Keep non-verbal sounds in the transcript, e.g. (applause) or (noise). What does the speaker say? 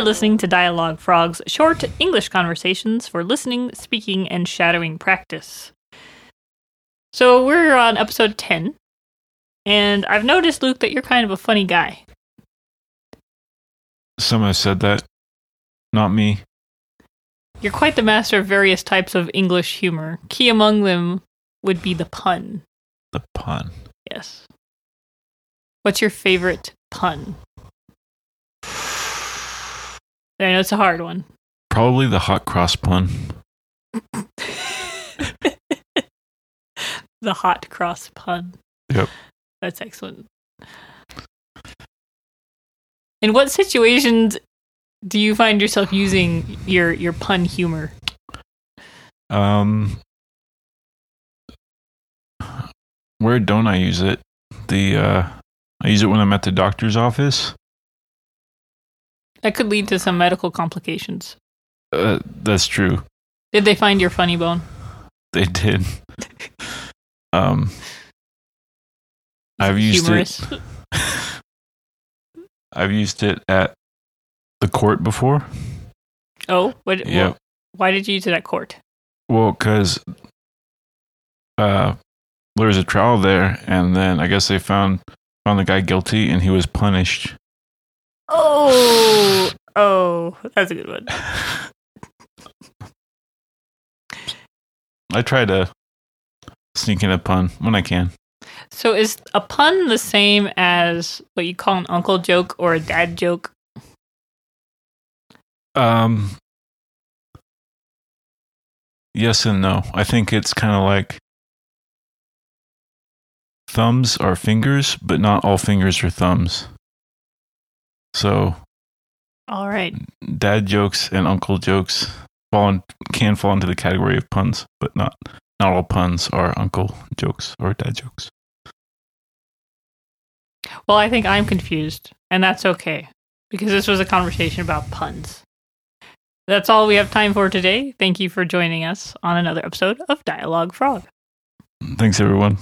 are listening to Dialogue Frog's short English conversations for listening, speaking, and shadowing practice. So we're on episode 10, and I've noticed, Luke, that you're kind of a funny guy. Someone said that. Not me. You're quite the master of various types of English humor. Key among them would be the pun. The pun. Yes. What's your favorite pun? I know it's a hard one. Probably the hot cross pun. (laughs) the hot cross pun. Yep. That's excellent. In what situations do you find yourself using your your pun humor? Um, where don't I use it? The uh, I use it when I'm at the doctor's office. That could lead to some medical complications. Uh, that's true. Did they find your funny bone? They did. (laughs) um, I've used Humorous. it. (laughs) I've used it at the court before. Oh, what? Yeah. wh- why did you use it at court? Well, because uh, there was a trial there, and then I guess they found found the guy guilty, and he was punished. Oh, oh, that's a good one. I try to sneak in a pun when I can. So is a pun the same as what you call an uncle joke or a dad joke? Um, yes and no. I think it's kind of like thumbs are fingers, but not all fingers are thumbs. So All right. dad jokes and uncle jokes fall in, can fall into the category of puns, but not not all puns are uncle jokes or dad jokes. Well, I think I'm confused, and that's okay because this was a conversation about puns. That's all we have time for today. Thank you for joining us on another episode of Dialogue Frog. Thanks everyone.